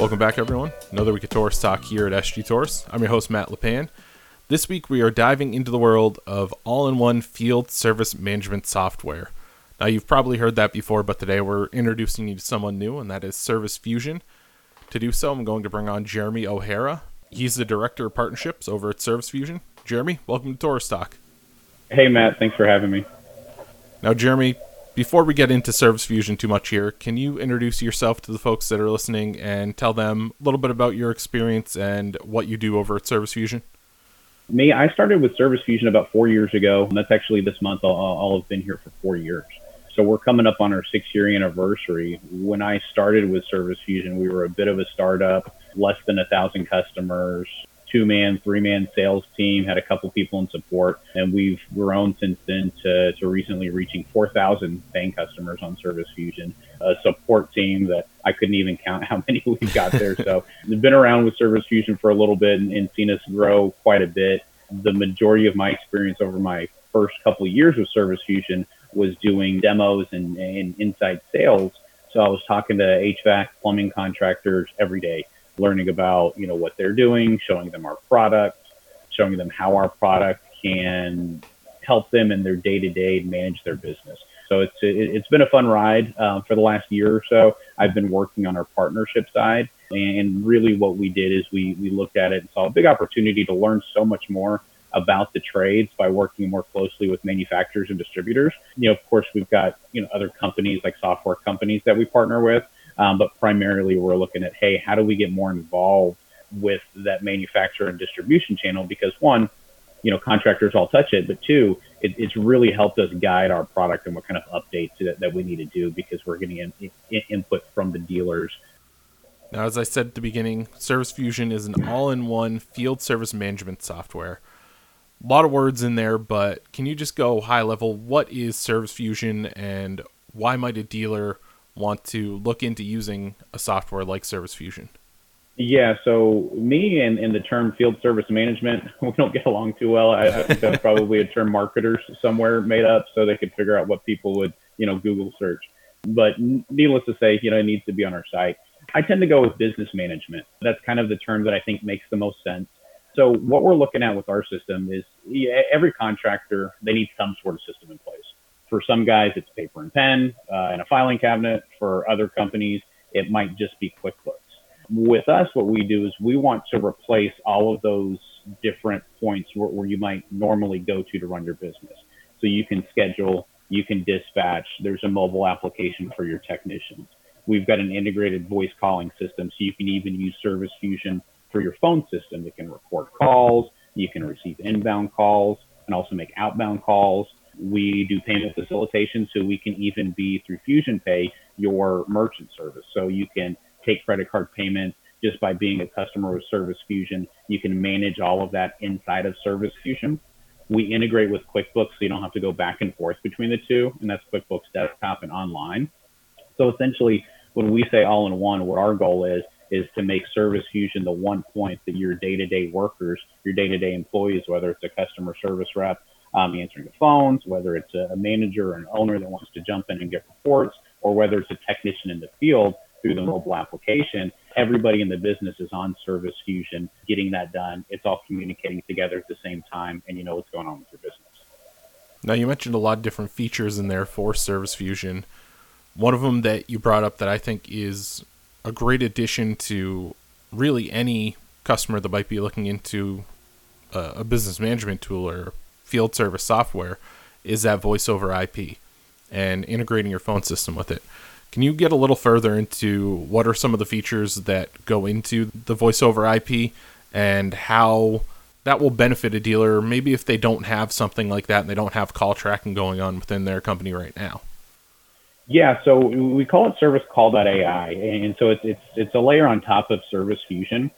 Welcome back, everyone. Another week of Taurus Talk here at SG Taurus. I'm your host, Matt LePan. This week, we are diving into the world of all in one field service management software. Now, you've probably heard that before, but today we're introducing you to someone new, and that is Service Fusion. To do so, I'm going to bring on Jeremy O'Hara. He's the Director of Partnerships over at Service Fusion. Jeremy, welcome to Taurus Talk. Hey, Matt. Thanks for having me. Now, Jeremy, before we get into Service Fusion too much here, can you introduce yourself to the folks that are listening and tell them a little bit about your experience and what you do over at Service Fusion? Me, I started with Service Fusion about four years ago. That's actually this month. I'll, I'll have been here for four years. So we're coming up on our six year anniversary. When I started with Service Fusion, we were a bit of a startup, less than a thousand customers, two man, three man sales team, had a couple people in support, and we've grown since then to, to recently reaching 4,000 paying customers on Service Fusion, a support team that I couldn't even count how many we've got there. so we've been around with Service Fusion for a little bit and, and seen us grow quite a bit. The majority of my experience over my first couple years with Service Fusion was doing demos and, and inside sales. So I was talking to HVAC plumbing contractors every day learning about you know what they're doing, showing them our product, showing them how our product can help them in their day to day manage their business. So it's it, has been a fun ride uh, for the last year or so. I've been working on our partnership side, and really what we did is we we looked at it and saw a big opportunity to learn so much more about the trades by working more closely with manufacturers and distributors. You know, of course, we've got you know other companies like software companies that we partner with, um, but primarily, we're looking at, hey, how do we get more involved with that manufacturer and distribution channel? Because one, you know, contractors all touch it, but two, it, it's really helped us guide our product and what kind of updates that, that we need to do because we're getting in, in, input from the dealers. Now, as I said at the beginning, Service Fusion is an all in one field service management software. A lot of words in there, but can you just go high level? What is Service Fusion and why might a dealer want to look into using a software like Service Fusion? Yeah, so me and, and the term field service management, we don't get along too well. I, I think that's probably a term marketers somewhere made up so they could figure out what people would, you know, Google search. But needless to say, you know, it needs to be on our site. I tend to go with business management. That's kind of the term that I think makes the most sense. So what we're looking at with our system is every contractor, they need some sort of system in place. For some guys, it's paper and pen uh, and a filing cabinet. For other companies, it might just be QuickBooks. With us, what we do is we want to replace all of those different points where, where you might normally go to to run your business. So you can schedule, you can dispatch. There's a mobile application for your technicians. We've got an integrated voice calling system, so you can even use Service Fusion for your phone system. that can record calls, you can receive inbound calls, and also make outbound calls. We do payment facilitation, so we can even be through Fusion Pay your merchant service. So you can take credit card payments just by being a customer with Service Fusion. You can manage all of that inside of Service Fusion. We integrate with QuickBooks, so you don't have to go back and forth between the two, and that's QuickBooks Desktop and online. So essentially, when we say all in one, what our goal is is to make Service Fusion the one point that your day-to-day workers, your day-to-day employees, whether it's a customer service rep, um, answering the phones, whether it's a, manager or an owner that wants to jump in and get reports, or whether it's a technician in the field through the mobile application. Everybody in the business is on Service Fusion getting that done. It's all communicating together at the same time, and you know what's going on with your business. Now, you mentioned a lot of different features in there for Service Fusion. One of them that you brought up that I think is a great addition to really any customer that might be looking into a, a business management tool or field service software is that voice over IP and integrating your phone system with it. Can you get a little further into what are some of the features that go into the voice over IP and how that will benefit a dealer maybe if they don't have something like that and they don't have call tracking going on within their company right now? Yeah, so we call it service call.ai and so it's it's it's a layer on top of service fusion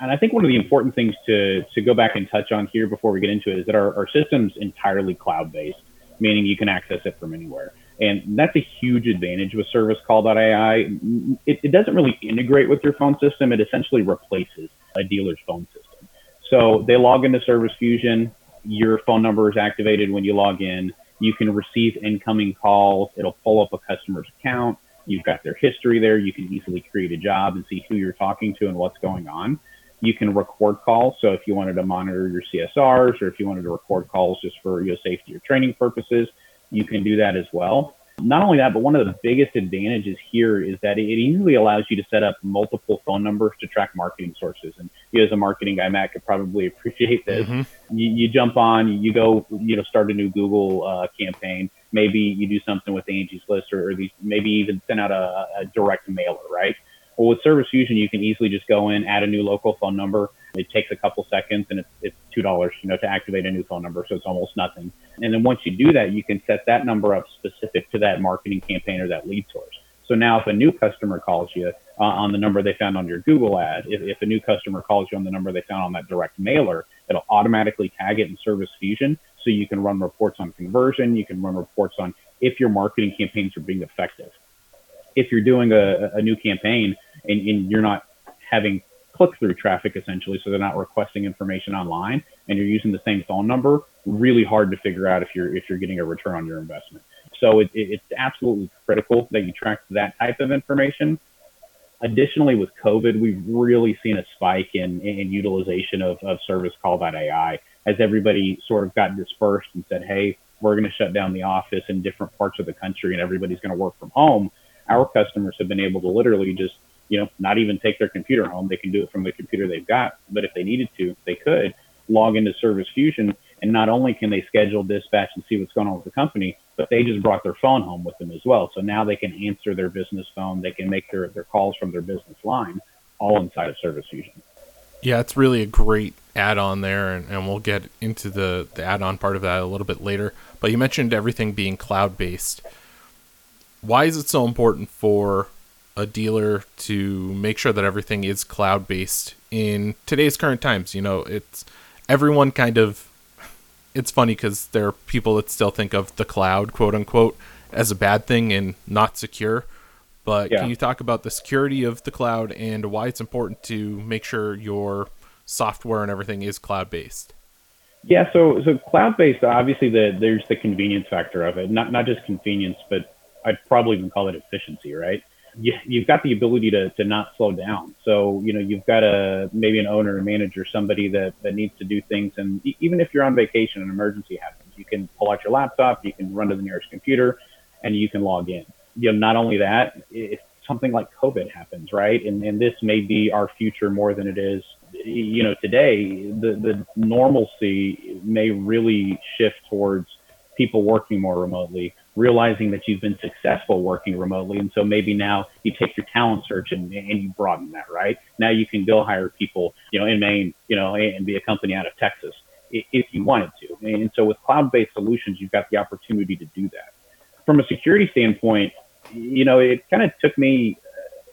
and I think one of the important things to, to go back and touch on here before we get into it is that our, our system's entirely cloud based, meaning you can access it from anywhere. And that's a huge advantage with Service Call.ai. It, it doesn't really integrate with your phone system. It essentially replaces a dealer's phone system. So they log into Service Fusion. Your phone number is activated when you log in. You can receive incoming calls. It'll pull up a customer's account You've got their history there. You can easily create a job and see who you're talking to and what's going on. You can record calls. So if you wanted to monitor your CSRs or if you wanted to record calls just for your safety or training purposes, you can do that as well. Not only that, but one of the biggest advantages here is that it easily allows you to set up multiple phone numbers to track marketing sources. And you, as a marketing guy, Matt could probably appreciate this. Mm-hmm. You, you, jump on, you go, you know, start a new Google uh, campaign. Maybe you do something with Angie's List, or, or these, maybe even send out a, a direct mailer, right? Well, with Service Fusion, you can easily just go in, add a new local phone number. It takes a couple seconds, and it's, it's two dollars, you know, to activate a new phone number. So it's almost nothing. And then once you do that, you can set that number up specific to that marketing campaign or that lead source. So now, if a new customer calls you uh, on the number they found on your Google ad, if, if a new customer calls you on the number they found on that direct mailer, it'll automatically tag it in Service Fusion, so you can run reports on conversion. You can run reports on if your marketing campaigns are being effective if you're doing a, a new campaign and, and you're not having click through traffic essentially, so they're not requesting information online and you're using the same phone number, really hard to figure out if you're if you're getting a return on your investment. So it, it, it's absolutely critical that you track that type of information. Additionally, with COVID, we've really seen a spike in, in utilization of, of service call.ai as everybody sort of got dispersed and said, hey, we're going to shut down the office in different parts of the country and everybody's going to work from home our customers have been able to literally just, you know, not even take their computer home. They can do it from the computer they've got. But if they needed to, they could log into Service Fusion. And not only can they schedule dispatch and see what's going on with the company, but they just brought their phone home with them as well. So now they can answer their business phone. They can make their, their calls from their business line all inside of Service Fusion. Yeah, it's really a great add-on there, and, and we'll get into the, the add-on part of that a little bit later. But you mentioned everything being cloud-based why is it so important for a dealer to make sure that everything is cloud based in today's current times? You know, it's everyone kind of. It's funny because there are people that still think of the cloud, quote unquote, as a bad thing and not secure. But yeah. can you talk about the security of the cloud and why it's important to make sure your software and everything is cloud based? Yeah, so so cloud based, obviously the there's the convenience factor of it. Not not just convenience, but I'd probably even call it efficiency, right? You, you've got the ability to, to not slow down. So, you know, you've got a, maybe an owner a manager, somebody that, that needs to do things. And even if you're on vacation, an emergency happens, you can pull out your laptop, you can run to the nearest computer and you can log in. You know, not only that, if something like COVID happens, right? And, and this may be our future more than it is, you know, today, the, the normalcy may really shift towards people working more remotely realizing that you've been successful working remotely. And so maybe now you take your talent search and, and you broaden that, right? Now you can go hire people, you know, in Maine, you know, and be a company out of Texas if you wanted to. And so with cloud-based solutions, you've got the opportunity to do that. From a security standpoint, you know, it kind of took me,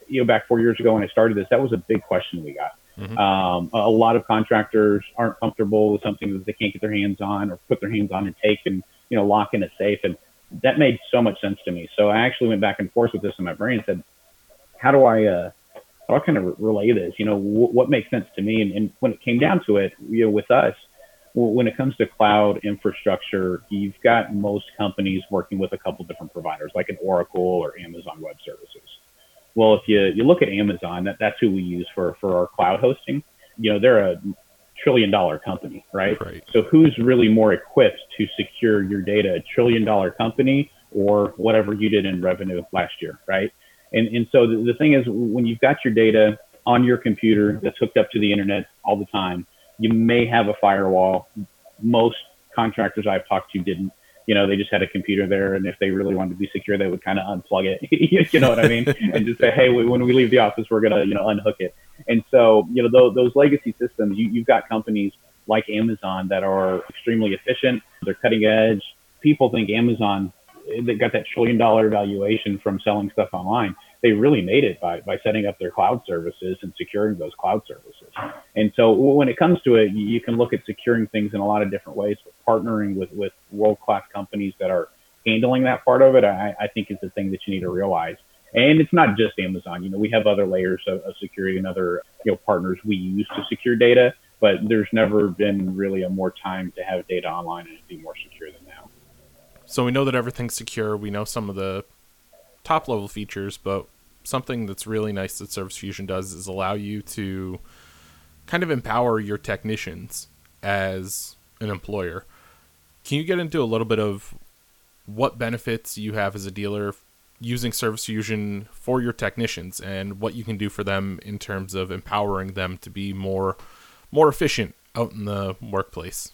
you know, back four years ago when I started this, that was a big question we got. Mm-hmm. Um, a lot of contractors aren't comfortable with something that they can't get their hands on or put their hands on and take and, you know, lock in a safe. And that made so much sense to me. So I actually went back and forth with this in my brain and said, how do I, uh, how do I kind of relay this? You know, w- what makes sense to me? And, and when it came down to it, you know, with us, when it comes to cloud infrastructure, you've got most companies working with a couple different providers, like an Oracle or Amazon Web Services. Well, if you, you look at Amazon, that, that's who we use for, for our cloud hosting. You know, they're a trillion dollar company, right? right? So who's really more equipped to secure your data, a trillion dollar company or whatever you did in revenue last year, right? And, and so the, the thing is, when you've got your data on your computer that's hooked up to the internet all the time, you may have a firewall. Most contractors I've talked to didn't you know, they just had a computer there, and if they really wanted to be secure, they would kind of unplug it. you know what I mean? and just say, hey, when we leave the office, we're gonna, you know, unhook it. And so, you know, those, those legacy systems, you, you've got companies like Amazon that are extremely efficient. They're cutting edge. People think Amazon, they got that trillion dollar valuation from selling stuff online they really made it by, by setting up their cloud services and securing those cloud services. And so when it comes to it, you can look at securing things in a lot of different ways, but partnering with, with world class companies that are handling that part of it, I, I think is the thing that you need to realize. And it's not just Amazon. You know, we have other layers of, of security and other you know partners we use to secure data, but there's never been really a more time to have data online and be more secure than now. So we know that everything's secure. We know some of the top level features, but something that's really nice that Service Fusion does is allow you to kind of empower your technicians as an employer. Can you get into a little bit of what benefits you have as a dealer using Service Fusion for your technicians and what you can do for them in terms of empowering them to be more more efficient out in the workplace?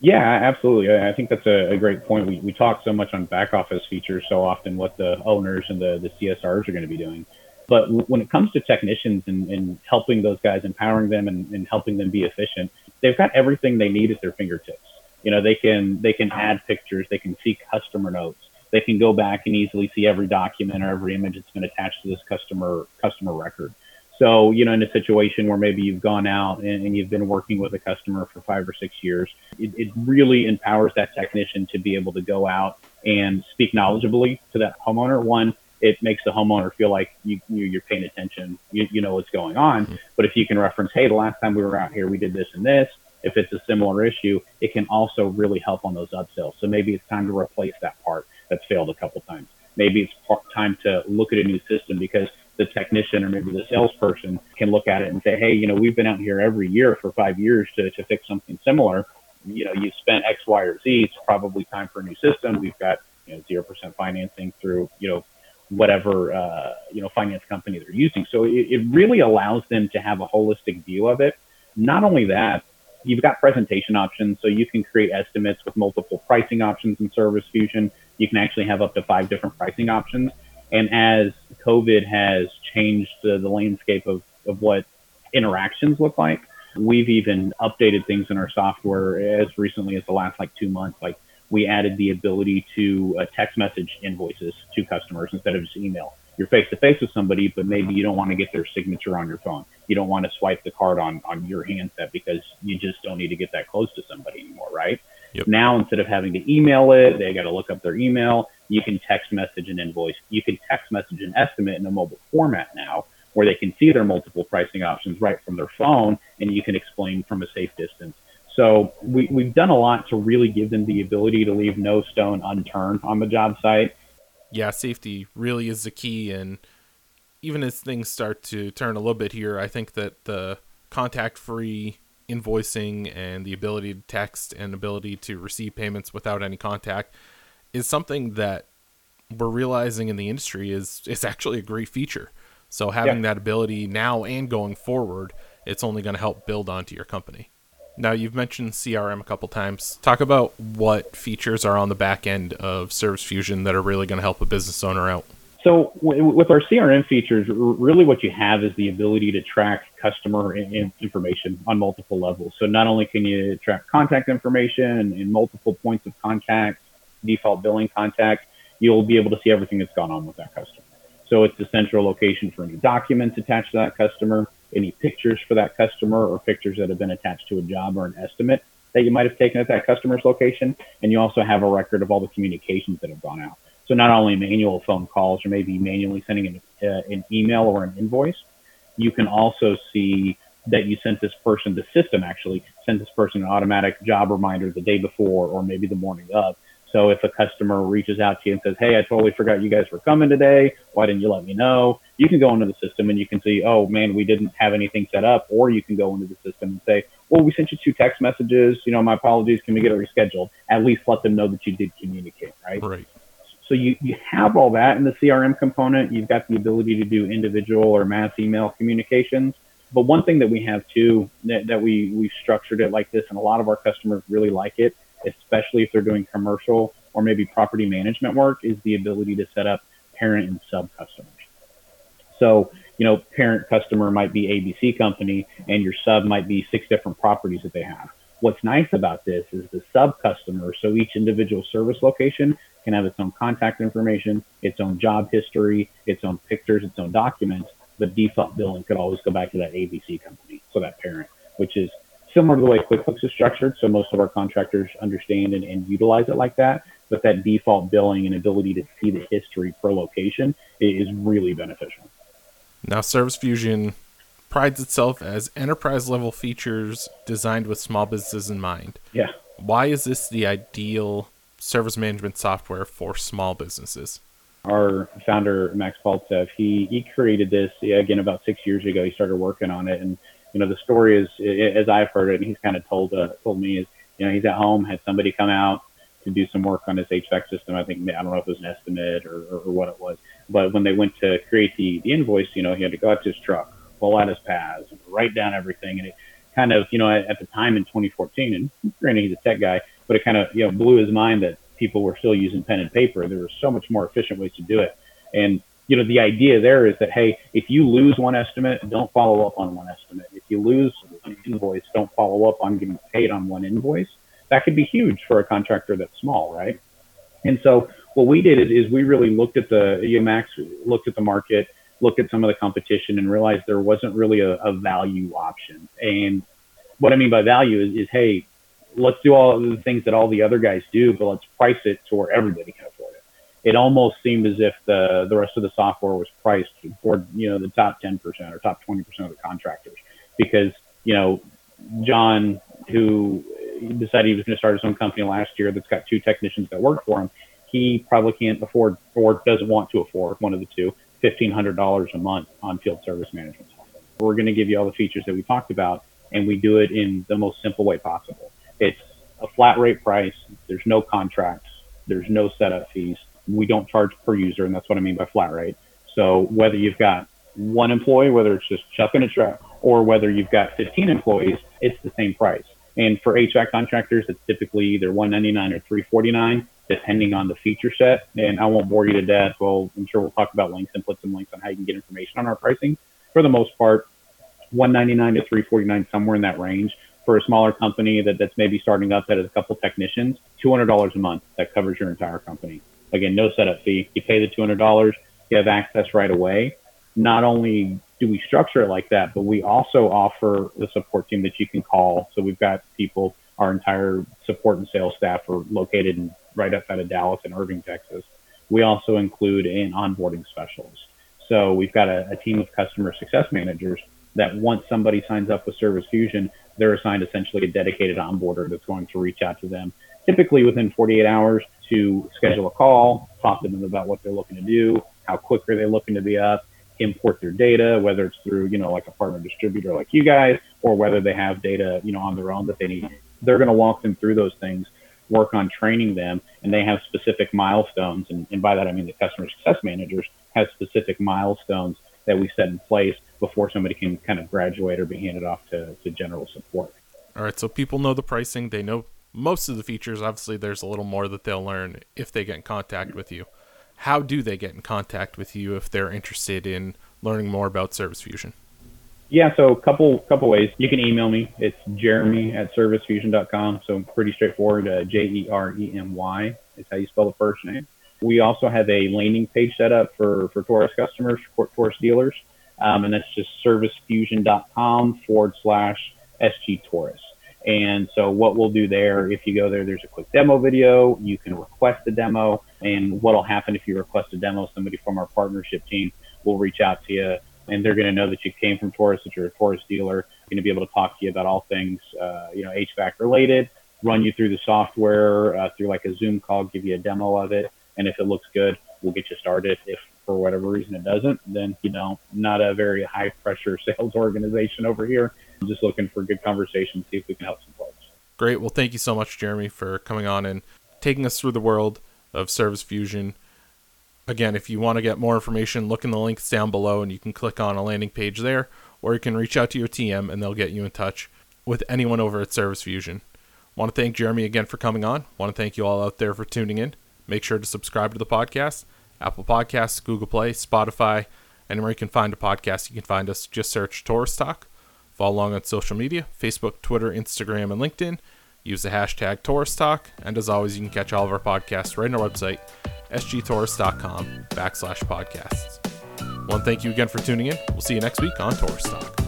Yeah, absolutely. I think that's a, a, great point. We, we talk so much on back office features so often what the owners and the, the CSRs are going to be doing. But when it comes to technicians and, and helping those guys, empowering them and, and helping them be efficient, they've got everything they need at their fingertips. You know, they can they can add pictures, they can see customer notes, they can go back and easily see every document or every image that's been attached to this customer customer record. So, you know, in a situation where maybe you've gone out and, and, you've been working with a customer for five or six years, it, it, really empowers that technician to be able to go out and speak knowledgeably to that homeowner. One, it makes the homeowner feel like you, you're paying attention, you, you know what's going on. Mm-hmm. But if you can reference, hey, the last time we were out here, we did this and this, if it's a similar issue, it can also really help on those upsells. So maybe it's time to replace that part that's failed a couple times. Maybe it's time to look at a new system because the technician or maybe the salesperson can look at it and say, hey, you know, we've been out here every year for five years to, to fix something similar. You know, you've spent X, Y, or Z. It's probably time for a new system. We've got, you know, 0% financing through, you know, whatever, uh, you know, finance company they're using. So it, it really allows them to have a holistic view of it. Not only that, you've got presentation options. So you can create estimates with multiple pricing options in Service Fusion. You can actually have up to five different pricing options. And as COVID has changed the, the landscape of, of what interactions look like, we've even updated things in our software as recently as the last like two months. Like we added the ability to uh, text message invoices to customers instead of just email. You're face to face with somebody, but maybe you don't want to get their signature on your phone. You don't want to swipe the card on, on your handset because you just don't need to get that close to somebody anymore, right? Yep. Now, instead of having to email it, they got to look up their email. You can text message an invoice. You can text message an estimate in a mobile format now where they can see their multiple pricing options right from their phone and you can explain from a safe distance. So we, we've done a lot to really give them the ability to leave no stone unturned on the job site. Yeah, safety really is the key. And even as things start to turn a little bit here, I think that the contact free invoicing and the ability to text and ability to receive payments without any contact is something that we're realizing in the industry is is actually a great feature. So having yeah. that ability now and going forward, it's only going to help build onto your company. Now you've mentioned CRM a couple times. Talk about what features are on the back end of Service Fusion that are really going to help a business owner out. So with our CRM features, really what you have is the ability to track customer information on multiple levels. So not only can you track contact information and multiple points of contact, default billing contact, you'll be able to see everything that's gone on with that customer. So it's the central location for any documents attached to that customer, any pictures for that customer or pictures that have been attached to a job or an estimate that you might have taken at that customer's location. And you also have a record of all the communications that have gone out. So not only manual phone calls or maybe manually sending an, uh, an email or an invoice, you can also see that you sent this person, the system actually sent this person an automatic job reminder the day before or maybe the morning of. So if a customer reaches out to you and says, Hey, I totally forgot you guys were coming today. Why didn't you let me know? You can go into the system and you can see, Oh man, we didn't have anything set up. Or you can go into the system and say, well, we sent you two text messages. You know, my apologies. Can we get it rescheduled? At least let them know that you did communicate, right? Right. So you, you have all that in the CRM component. You've got the ability to do individual or mass email communications. But one thing that we have too that, that we we've structured it like this, and a lot of our customers really like it, especially if they're doing commercial or maybe property management work, is the ability to set up parent and sub customers. So you know, parent customer might be ABC company, and your sub might be six different properties that they have. What's nice about this is the sub customer, so each individual service location can have its own contact information, its own job history, its own pictures, its own documents. The default billing could always go back to that ABC company, so that parent, which is similar to the way QuickBooks is structured. So most of our contractors understand and, and utilize it like that. But that default billing and ability to see the history per location is really beneficial. Now, Service Fusion prides itself as enterprise level features designed with small businesses in mind. Yeah. Why is this the ideal service management software for small businesses? our founder Max Paltsev, he he created this again about six years ago. He started working on it, and you know the story is as I've heard it, and he's kind of told uh, told me is you know he's at home, had somebody come out to do some work on his HVAC system. I think I don't know if it was an estimate or, or, or what it was, but when they went to create the, the invoice, you know he had to go out to his truck, pull out his pads, write down everything, and it kind of you know at, at the time in 2014, and granted he's a tech guy, but it kind of you know blew his mind that people were still using pen and paper. There were so much more efficient ways to do it. And, you know, the idea there is that, hey, if you lose one estimate, don't follow up on one estimate. If you lose an invoice, don't follow up on getting paid on one invoice. That could be huge for a contractor that's small, right? And so what we did is, is we really looked at the UMax, looked at the market, looked at some of the competition and realized there wasn't really a, a value option. And what I mean by value is, is, hey, let's do all the things that all the other guys do, but let's price it to where everybody can afford it. It almost seemed as if the the rest of the software was priced for you know the top 10% or top 20% of the contractors because you know John who decided he was going to start his own company last year that's got two technicians that work for him. He probably can't afford or doesn't want to afford one of the two fifteen hundred dollars a month on field service management software. We're going to give you all the features that we talked about, and we do it in the most simple way possible. It's a flat rate price. There's no contracts. There's no setup fees. We don't charge per user, and that's what I mean by flat rate. So whether you've got one employee, whether it's just chucking a truck, or whether you've got 15 employees, it's the same price. And for HVAC contractors, it's typically either 199 or 349, depending on the feature set. And I won't bore you to death. Well, I'm sure we'll talk about links and put some links on how you can get information on our pricing. For the most part, 199 to 349, somewhere in that range for a smaller company that, that's maybe starting up that has a couple technicians, $200 a month. That covers your entire company. Again, no setup fee. You pay the $200, you have access right away. Not only do we structure it like that, but we also offer the support team that you can call. So we've got people, our entire support and sales staff are located in, right outside of Dallas and Irving, Texas. We also include an onboarding specialist. So we've got a, a team of customer success managers that once somebody signs up with Service Fusion, they're assigned essentially a dedicated onboarder that's going to reach out to them, typically within 48 hours, to schedule a call, talk to them about what they're looking to do, how quick are they looking to be up, import their data, whether it's through, you know, like a partner distributor like you guys, or whether they have data, you know, on their own that they need. They're going to walk them through those things, work on training them, and they have specific milestones. And, and by that, I mean the customer success managers have specific milestones that we set in place before somebody can kind of graduate or be handed off to, to general support. All right, so people know the pricing, they know most of the features. Obviously, there's a little more that they'll learn if they get in contact with you. How do they get in contact with you if they're interested in learning more about Service Fusion? Yeah, so a couple couple ways. You can email me. It's jeremy at servicefusion.com. So pretty straightforward. Uh, J E R E M Y is how you spell the first name. We also have a landing page set up for, for Taurus customers, for Taurus dealers. Um, and that's just servicefusion.com forward slash SG Taurus. And so what we'll do there, if you go there, there's a quick demo video. You can request a demo. And what'll happen if you request a demo, somebody from our partnership team will reach out to you and they're going to know that you came from Taurus, that you're a Taurus dealer, going to be able to talk to you about all things, uh, you know, HVAC related, run you through the software, uh, through like a Zoom call, give you a demo of it. And if it looks good, we'll get you started. If for whatever reason it doesn't, then, you know, not a very high pressure sales organization over here. I'm just looking for good conversation, see if we can help some folks. Great. Well, thank you so much, Jeremy, for coming on and taking us through the world of Service Fusion. Again, if you want to get more information, look in the links down below and you can click on a landing page there, or you can reach out to your TM and they'll get you in touch with anyone over at Service Fusion. Want to thank Jeremy again for coming on. Want to thank you all out there for tuning in. Make sure to subscribe to the podcast Apple Podcasts, Google Play, Spotify, anywhere you can find a podcast, you can find us. Just search Taurus Talk. Follow along on social media Facebook, Twitter, Instagram, and LinkedIn. Use the hashtag Taurus Talk. And as always, you can catch all of our podcasts right on our website, sgtaurus.com backslash podcasts. One, thank you again for tuning in. We'll see you next week on Taurus Talk.